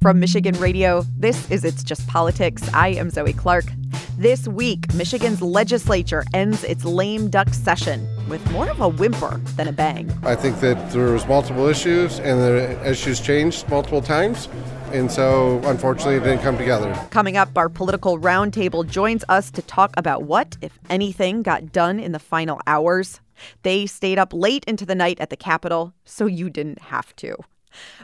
From Michigan Radio, this is It's Just Politics. I am Zoe Clark. This week, Michigan's legislature ends its lame duck session with more of a whimper than a bang. I think that there was multiple issues and the issues changed multiple times. And so, unfortunately, it didn't come together. Coming up, our political roundtable joins us to talk about what, if anything, got done in the final hours. They stayed up late into the night at the Capitol, so you didn't have to.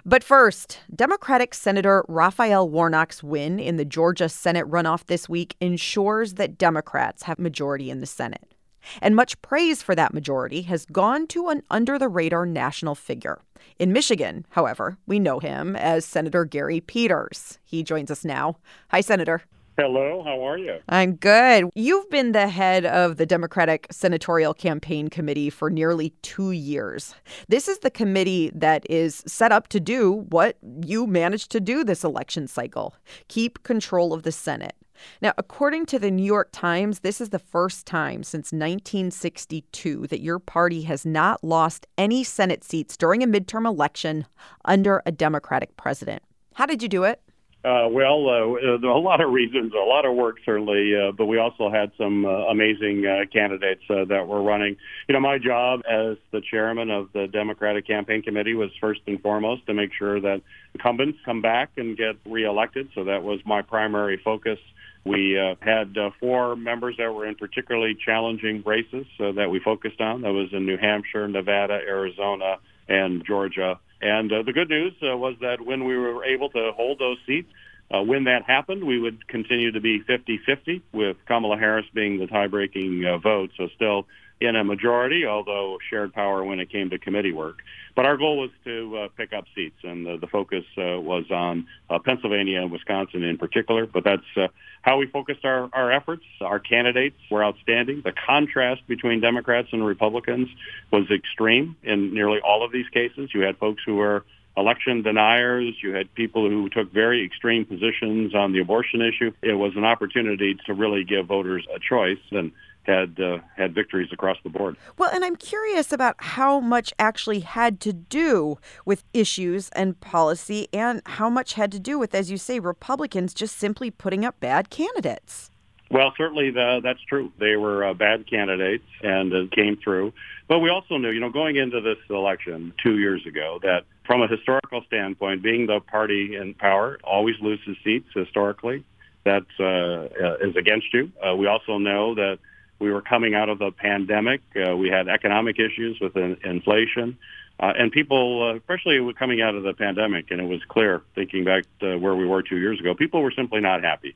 But first, Democratic Senator Raphael Warnock's win in the Georgia Senate runoff this week ensures that Democrats have majority in the Senate. And much praise for that majority has gone to an under the radar national figure. In Michigan, however, we know him as Senator Gary Peters. He joins us now. Hi, Senator. Hello, how are you? I'm good. You've been the head of the Democratic Senatorial Campaign Committee for nearly two years. This is the committee that is set up to do what you managed to do this election cycle keep control of the Senate. Now, according to the New York Times, this is the first time since 1962 that your party has not lost any Senate seats during a midterm election under a Democratic president. How did you do it? Uh, well, uh, there are a lot of reasons, a lot of work certainly, uh, but we also had some uh, amazing uh, candidates uh, that were running. You know, my job as the chairman of the Democratic Campaign Committee was first and foremost to make sure that incumbents come back and get reelected. So that was my primary focus. We uh, had uh, four members that were in particularly challenging races uh, that we focused on. That was in New Hampshire, Nevada, Arizona, and Georgia. And uh, the good news uh, was that when we were able to hold those seats, uh, when that happened, we would continue to be 50-50 with Kamala Harris being the tie-breaking uh, vote. So still in a majority, although shared power when it came to committee work. But our goal was to uh, pick up seats, and the, the focus uh, was on uh, Pennsylvania and Wisconsin in particular. But that's uh, how we focused our, our efforts. Our candidates were outstanding. The contrast between Democrats and Republicans was extreme in nearly all of these cases. You had folks who were election deniers. You had people who took very extreme positions on the abortion issue. It was an opportunity to really give voters a choice. And had uh, had victories across the board. Well, and I'm curious about how much actually had to do with issues and policy, and how much had to do with, as you say, Republicans just simply putting up bad candidates. Well, certainly the, that's true. They were uh, bad candidates and uh, came through. But we also knew, you know, going into this election two years ago, that from a historical standpoint, being the party in power always loses seats historically. That uh, uh is against you. Uh, we also know that we were coming out of the pandemic. Uh, we had economic issues with in- inflation. Uh, and people, uh, especially coming out of the pandemic, and it was clear, thinking back to where we were two years ago, people were simply not happy.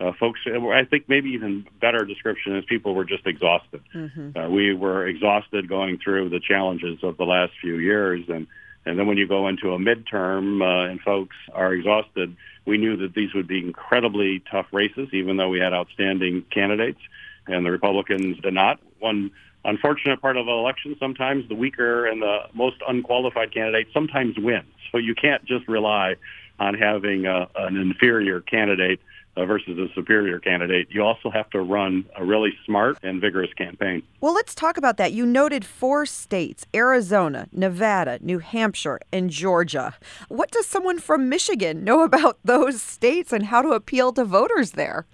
Uh, folks, I think maybe even better description is people were just exhausted. Mm-hmm. Uh, we were exhausted going through the challenges of the last few years, and and then when you go into a midterm uh, and folks are exhausted, we knew that these would be incredibly tough races, even though we had outstanding candidates and the Republicans did not. One unfortunate part of an election, sometimes the weaker and the most unqualified candidate sometimes wins. So you can't just rely on having a, an inferior candidate uh, versus a superior candidate. You also have to run a really smart and vigorous campaign. Well, let's talk about that. You noted four states Arizona, Nevada, New Hampshire, and Georgia. What does someone from Michigan know about those states and how to appeal to voters there?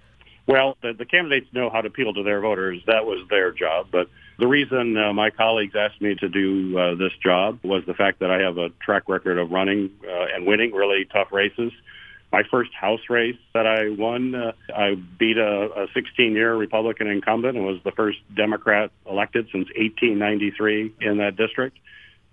Well, the, the candidates know how to appeal to their voters. That was their job. But the reason uh, my colleagues asked me to do uh, this job was the fact that I have a track record of running uh, and winning really tough races. My first House race that I won, uh, I beat a, a 16-year Republican incumbent and was the first Democrat elected since 1893 in that district.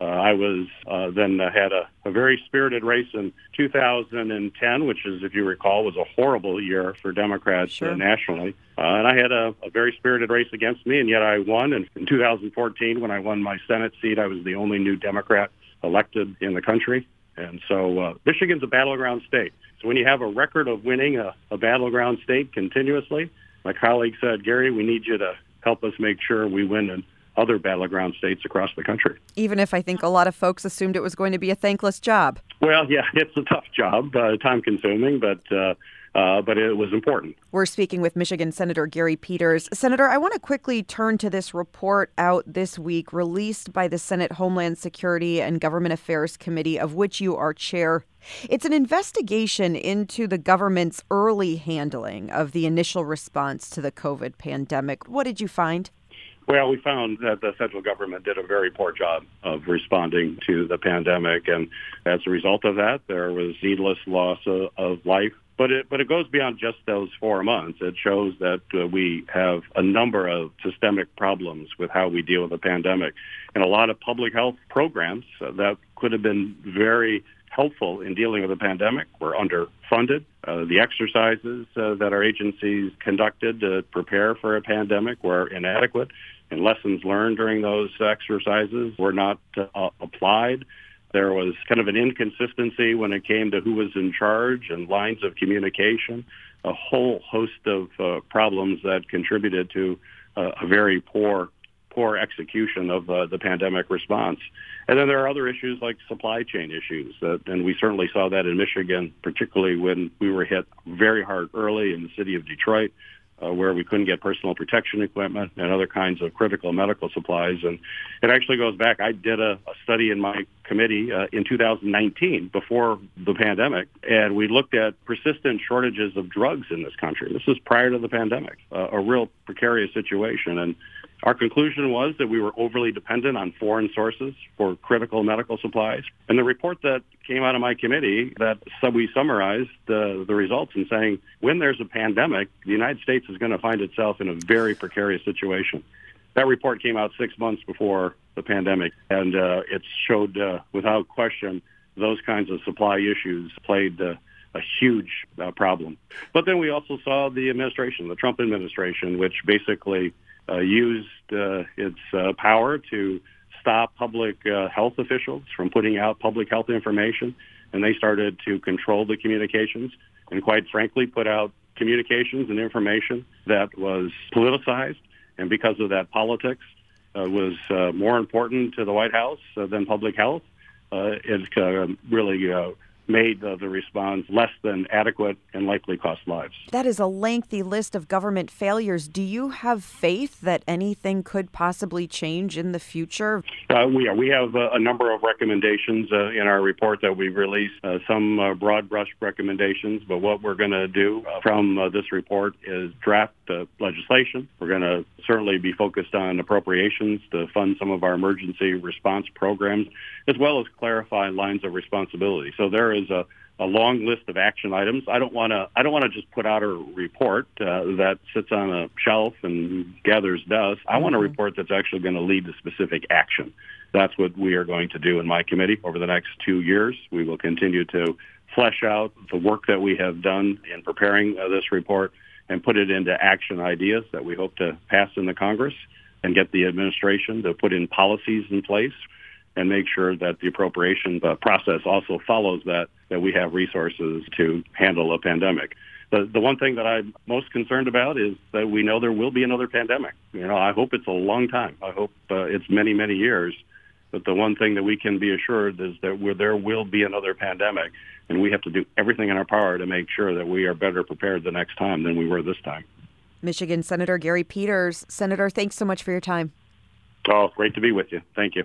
Uh, I was uh, then uh, had a, a very spirited race in 2010, which is, if you recall, was a horrible year for Democrats uh, sure. uh, nationally. Uh, and I had a, a very spirited race against me, and yet I won. And in 2014, when I won my Senate seat, I was the only new Democrat elected in the country. And so uh, Michigan's a battleground state. So when you have a record of winning a, a battleground state continuously, my colleague said, Gary, we need you to help us make sure we win in other battleground states across the country. Even if I think a lot of folks assumed it was going to be a thankless job. Well, yeah, it's a tough job, uh, time consuming, but uh, uh, but it was important. We're speaking with Michigan Senator Gary Peters. Senator, I want to quickly turn to this report out this week released by the Senate Homeland Security and Government Affairs Committee, of which you are chair. It's an investigation into the government's early handling of the initial response to the COVID pandemic. What did you find? Well, we found that the federal government did a very poor job of responding to the pandemic, and as a result of that, there was needless loss of, of life. But it, but it goes beyond just those four months. It shows that uh, we have a number of systemic problems with how we deal with the pandemic, and a lot of public health programs uh, that could have been very helpful in dealing with the pandemic were underfunded. Uh, the exercises uh, that our agencies conducted to prepare for a pandemic were inadequate, and lessons learned during those exercises were not uh, applied. There was kind of an inconsistency when it came to who was in charge and lines of communication, a whole host of uh, problems that contributed to uh, a very poor poor execution of uh, the pandemic response. And then there are other issues like supply chain issues, and we certainly saw that in Michigan, particularly when we were hit very hard early in the city of Detroit, uh, where we couldn't get personal protection equipment and other kinds of critical medical supplies. And it actually goes back. I did a, a study in my committee uh, in 2019 before the pandemic, and we looked at persistent shortages of drugs in this country. This was prior to the pandemic, uh, a real precarious situation. And our conclusion was that we were overly dependent on foreign sources for critical medical supplies. And the report that came out of my committee that we summarized the, the results in saying when there's a pandemic, the United States is going to find itself in a very precarious situation. That report came out six months before the pandemic, and uh, it showed uh, without question those kinds of supply issues played uh, a huge uh, problem. But then we also saw the administration, the Trump administration, which basically uh, used uh, its uh, power to stop public uh, health officials from putting out public health information, and they started to control the communications and, quite frankly, put out communications and information that was politicized, and because of that, politics uh, was uh, more important to the White House uh, than public health. Uh, it uh, really uh, made uh, the response less than adequate and likely cost lives. That is a lengthy list of government failures. Do you have faith that anything could possibly change in the future? Uh, we are. We have uh, a number of recommendations uh, in our report that we've released, uh, some uh, broad brush recommendations, but what we're going to do from this report is draft legislation. We're going to certainly be focused on appropriations to fund some of our emergency response programs, as well as clarify lines of responsibility. So there is a, a long list of action items. I don't want to. I don't want to just put out a report uh, that sits on a shelf and gathers dust. I want a mm-hmm. report that's actually going to lead to specific action. That's what we are going to do in my committee over the next two years. We will continue to flesh out the work that we have done in preparing uh, this report and put it into action ideas that we hope to pass in the Congress and get the administration to put in policies in place and make sure that the appropriation uh, process also follows that, that we have resources to handle a pandemic. The, the one thing that I'm most concerned about is that we know there will be another pandemic. You know, I hope it's a long time. I hope uh, it's many, many years. But the one thing that we can be assured is that there will be another pandemic, and we have to do everything in our power to make sure that we are better prepared the next time than we were this time. Michigan Senator Gary Peters. Senator, thanks so much for your time. Oh, great to be with you. Thank you.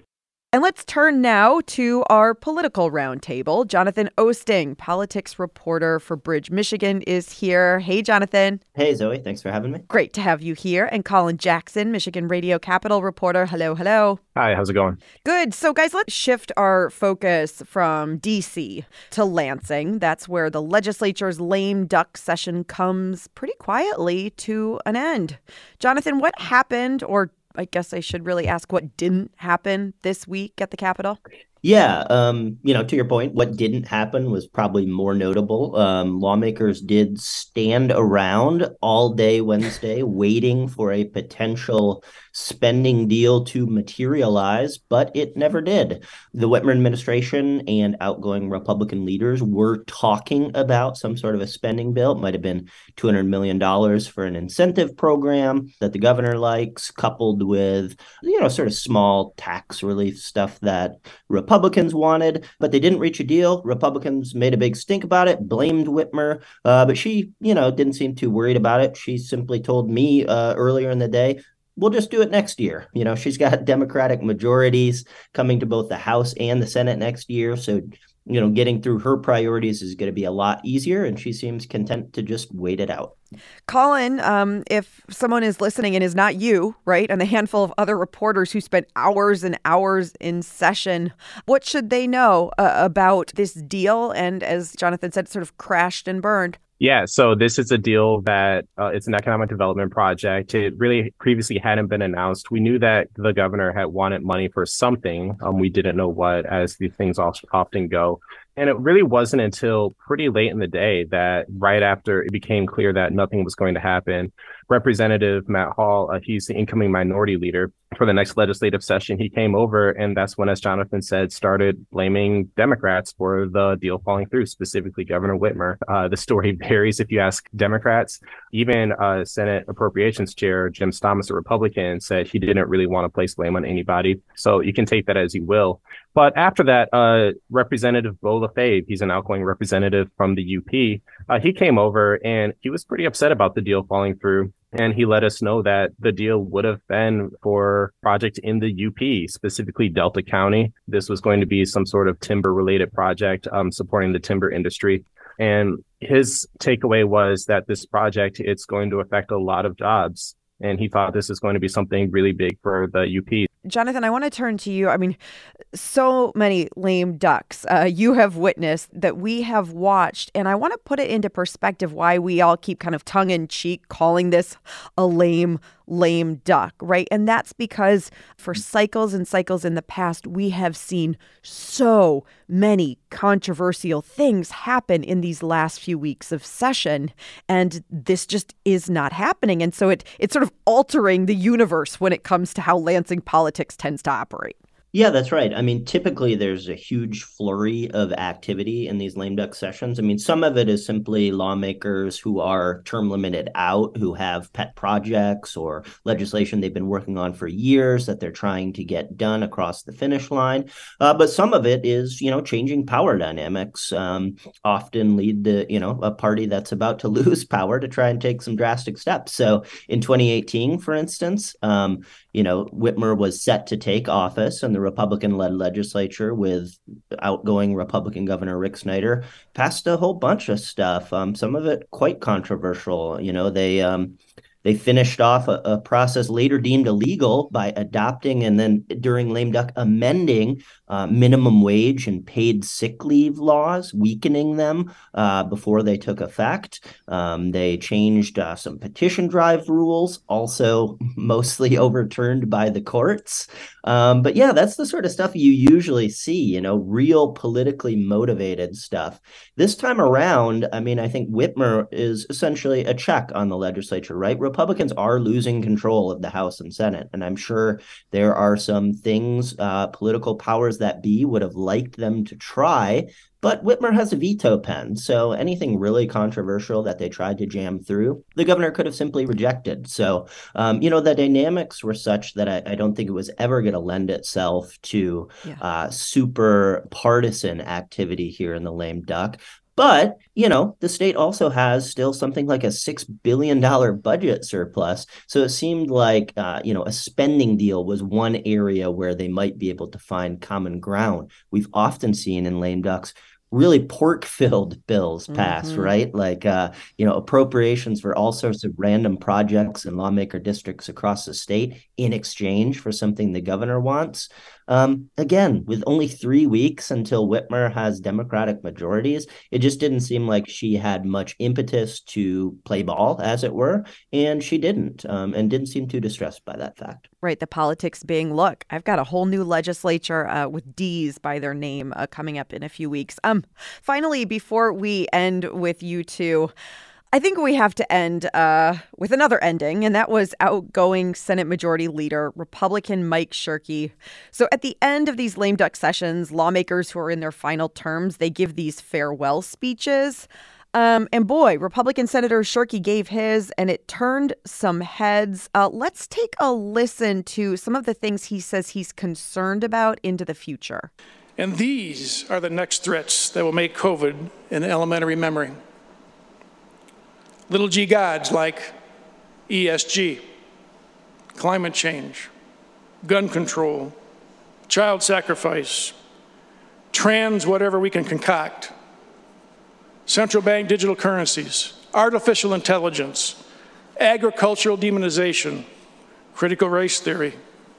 And let's turn now to our political roundtable. Jonathan Oosting, politics reporter for Bridge, Michigan, is here. Hey, Jonathan. Hey, Zoe. Thanks for having me. Great to have you here. And Colin Jackson, Michigan Radio Capitol reporter. Hello, hello. Hi, how's it going? Good. So, guys, let's shift our focus from D.C. to Lansing. That's where the legislature's lame duck session comes pretty quietly to an end. Jonathan, what happened or I guess I should really ask what didn't happen this week at the Capitol. Yeah, um, you know, to your point, what didn't happen was probably more notable. Um, lawmakers did stand around all day Wednesday waiting for a potential spending deal to materialize, but it never did. The Whitmer administration and outgoing Republican leaders were talking about some sort of a spending bill. It might have been $200 million for an incentive program that the governor likes, coupled with, you know, sort of small tax relief stuff that Republicans Republicans wanted, but they didn't reach a deal. Republicans made a big stink about it, blamed Whitmer, uh, but she, you know, didn't seem too worried about it. She simply told me uh, earlier in the day, we'll just do it next year. You know, she's got Democratic majorities coming to both the House and the Senate next year. So you know, getting through her priorities is going to be a lot easier, and she seems content to just wait it out. Colin, um, if someone is listening and is not you, right, and the handful of other reporters who spent hours and hours in session, what should they know uh, about this deal? And as Jonathan said, sort of crashed and burned. Yeah, so this is a deal that uh, it's an economic development project. It really previously hadn't been announced. We knew that the governor had wanted money for something. Um, we didn't know what, as these things often go. And it really wasn't until pretty late in the day that right after it became clear that nothing was going to happen, Representative Matt Hall, uh, he's the incoming minority leader for the next legislative session. He came over, and that's when, as Jonathan said, started blaming Democrats for the deal falling through, specifically Governor Whitmer. Uh, the story varies if you ask Democrats. Even uh, Senate Appropriations Chair Jim Stamas, a Republican, said he didn't really want to place blame on anybody. So you can take that as you will. But after that, uh, Representative Beau LaFave, he's an outgoing representative from the UP, uh, he came over and he was pretty upset about the deal falling through. And he let us know that the deal would have been for project in the UP, specifically Delta County. This was going to be some sort of timber related project um, supporting the timber industry. And his takeaway was that this project, it's going to affect a lot of jobs. And he thought this is going to be something really big for the UP. Jonathan, I want to turn to you. I mean, so many lame ducks uh, you have witnessed that we have watched. And I want to put it into perspective why we all keep kind of tongue in cheek calling this a lame lame duck, right? And that's because for mm. cycles and cycles in the past, we have seen so many controversial things happen in these last few weeks of session. And this just is not happening. And so it, it's sort of altering the universe when it comes to how Lansing politics tends to operate. Yeah, that's right. I mean, typically there's a huge flurry of activity in these lame duck sessions. I mean, some of it is simply lawmakers who are term limited out, who have pet projects or legislation they've been working on for years that they're trying to get done across the finish line. Uh, but some of it is, you know, changing power dynamics. Um, often lead to, you know, a party that's about to lose power to try and take some drastic steps. So in 2018, for instance, um, you know, Whitmer was set to take office and the Republican led legislature with outgoing Republican Governor Rick Snyder passed a whole bunch of stuff. Um, some of it quite controversial. You know, they um, they finished off a, a, process later deemed illegal by adopting and then during lame duck amending uh, minimum wage and paid sick leave laws, weakening them uh, before they took effect. Um, they changed uh, some petition drive rules, also mostly overturned by the courts. Um, but yeah, that's the sort of stuff you usually see, you know, real politically motivated stuff. This time around, I mean, I think Whitmer is essentially a check on the legislature, right? Republicans are losing control of the House and Senate. And I'm sure there are some things uh, political powers that be would have liked them to try. But Whitmer has a veto pen, so anything really controversial that they tried to jam through, the governor could have simply rejected. So, um, you know, the dynamics were such that I, I don't think it was ever going to lend itself to yeah. uh, super partisan activity here in the lame duck. But, you know, the state also has still something like a $6 billion budget surplus. So it seemed like, uh, you know, a spending deal was one area where they might be able to find common ground. We've often seen in lame ducks really pork filled bills pass mm-hmm. right like uh you know appropriations for all sorts of random projects and lawmaker districts across the state in exchange for something the governor wants um, again, with only three weeks until Whitmer has Democratic majorities, it just didn't seem like she had much impetus to play ball, as it were, and she didn't, um, and didn't seem too distressed by that fact. Right. The politics being, look, I've got a whole new legislature uh, with D's by their name uh, coming up in a few weeks. Um, finally, before we end with you two. I think we have to end uh, with another ending, and that was outgoing Senate Majority Leader, Republican Mike Shirkey. So at the end of these lame duck sessions, lawmakers who are in their final terms, they give these farewell speeches. Um, and boy, Republican Senator Shirkey gave his, and it turned some heads. Uh, let's take a listen to some of the things he says he's concerned about into the future. And these are the next threats that will make COVID an elementary memory. Little g gods like ESG, climate change, gun control, child sacrifice, trans whatever we can concoct, central bank digital currencies, artificial intelligence, agricultural demonization, critical race theory,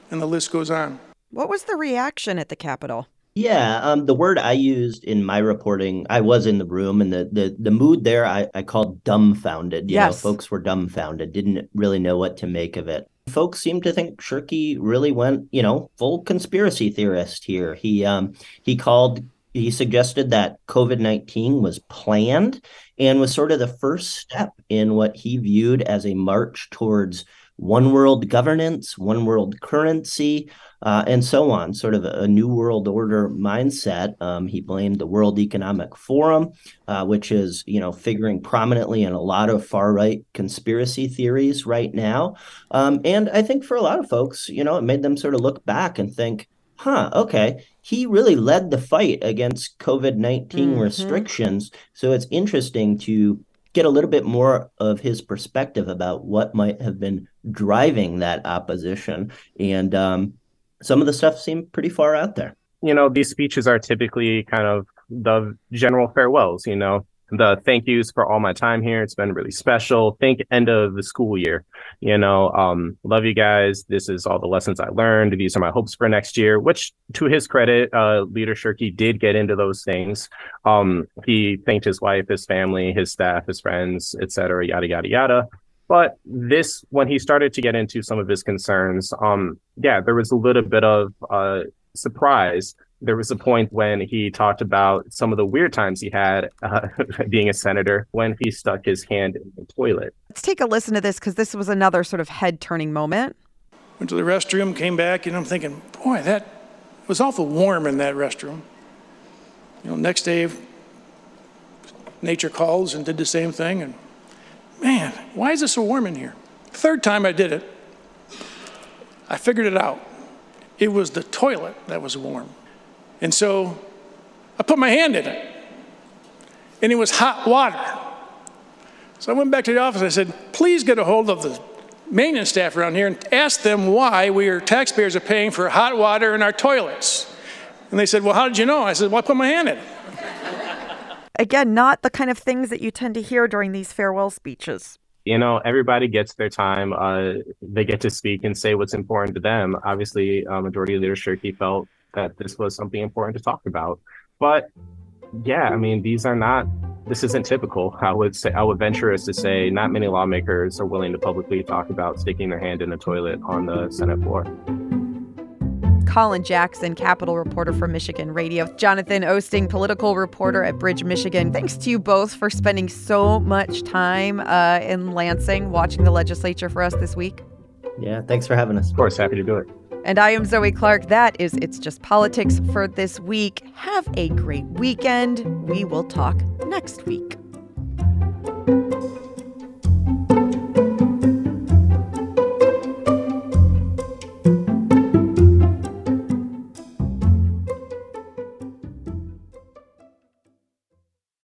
and the list goes on. What was the reaction at the Capitol? Yeah, um, the word I used in my reporting, I was in the room, and the the the mood there, I, I called dumbfounded. You yes. know, folks were dumbfounded, didn't really know what to make of it. Folks seemed to think Shirkey really went, you know, full conspiracy theorist here. He um he called he suggested that COVID 19 was planned and was sort of the first step in what he viewed as a march towards one world governance, one world currency, uh, and so on, sort of a, new world order mindset. Um, he blamed the World Economic Forum, uh, which is, you know, figuring prominently in a lot of far right conspiracy theories right now. Um, and I think for a lot of folks, you know, it made them sort of look back and think, huh, okay, he really led the fight against COVID 19 mm-hmm. restrictions. So it's interesting to get a little bit more of his perspective about what might have been driving that opposition. And um, some of the stuff seemed pretty far out there. You know, these speeches are typically kind of the general farewells, you know, the thank yous for all my time here. It's been really special. Think end of the school year. You know, um, love you guys. This is all the lessons I learned. These are my hopes for next year, which to his credit, uh, Leader Shirkey did get into those things. Um, he thanked his wife, his family, his staff, his friends, etc. yada, yada, yada. But this, when he started to get into some of his concerns, um, yeah, there was a little bit of uh, surprise there was a point when he talked about some of the weird times he had uh, being a senator when he stuck his hand in the toilet. Let's take a listen to this because this was another sort of head turning moment. Went to the restroom, came back, and I'm thinking, boy, that was awful warm in that restroom. You know, next day, nature calls and did the same thing. And man, why is it so warm in here? Third time I did it, I figured it out. It was the toilet that was warm. And so I put my hand in it, and it was hot water. So I went back to the office. I said, please get a hold of the maintenance staff around here and ask them why we are taxpayers are paying for hot water in our toilets. And they said, well, how did you know? I said, well, I put my hand in it. Again, not the kind of things that you tend to hear during these farewell speeches. You know, everybody gets their time. Uh, they get to speak and say what's important to them. Obviously, uh, Majority Leader Shirkey felt that this was something important to talk about. But yeah, I mean, these are not. This isn't typical. I would say I would venture as to say not many lawmakers are willing to publicly talk about sticking their hand in a toilet on the Senate floor. Colin Jackson, Capitol reporter for Michigan Radio. Jonathan Oosting, political reporter at Bridge, Michigan. Thanks to you both for spending so much time uh, in Lansing watching the legislature for us this week. Yeah, thanks for having us. Of course, happy to do it. And I am Zoe Clark. That is It's Just Politics for this week. Have a great weekend. We will talk next week.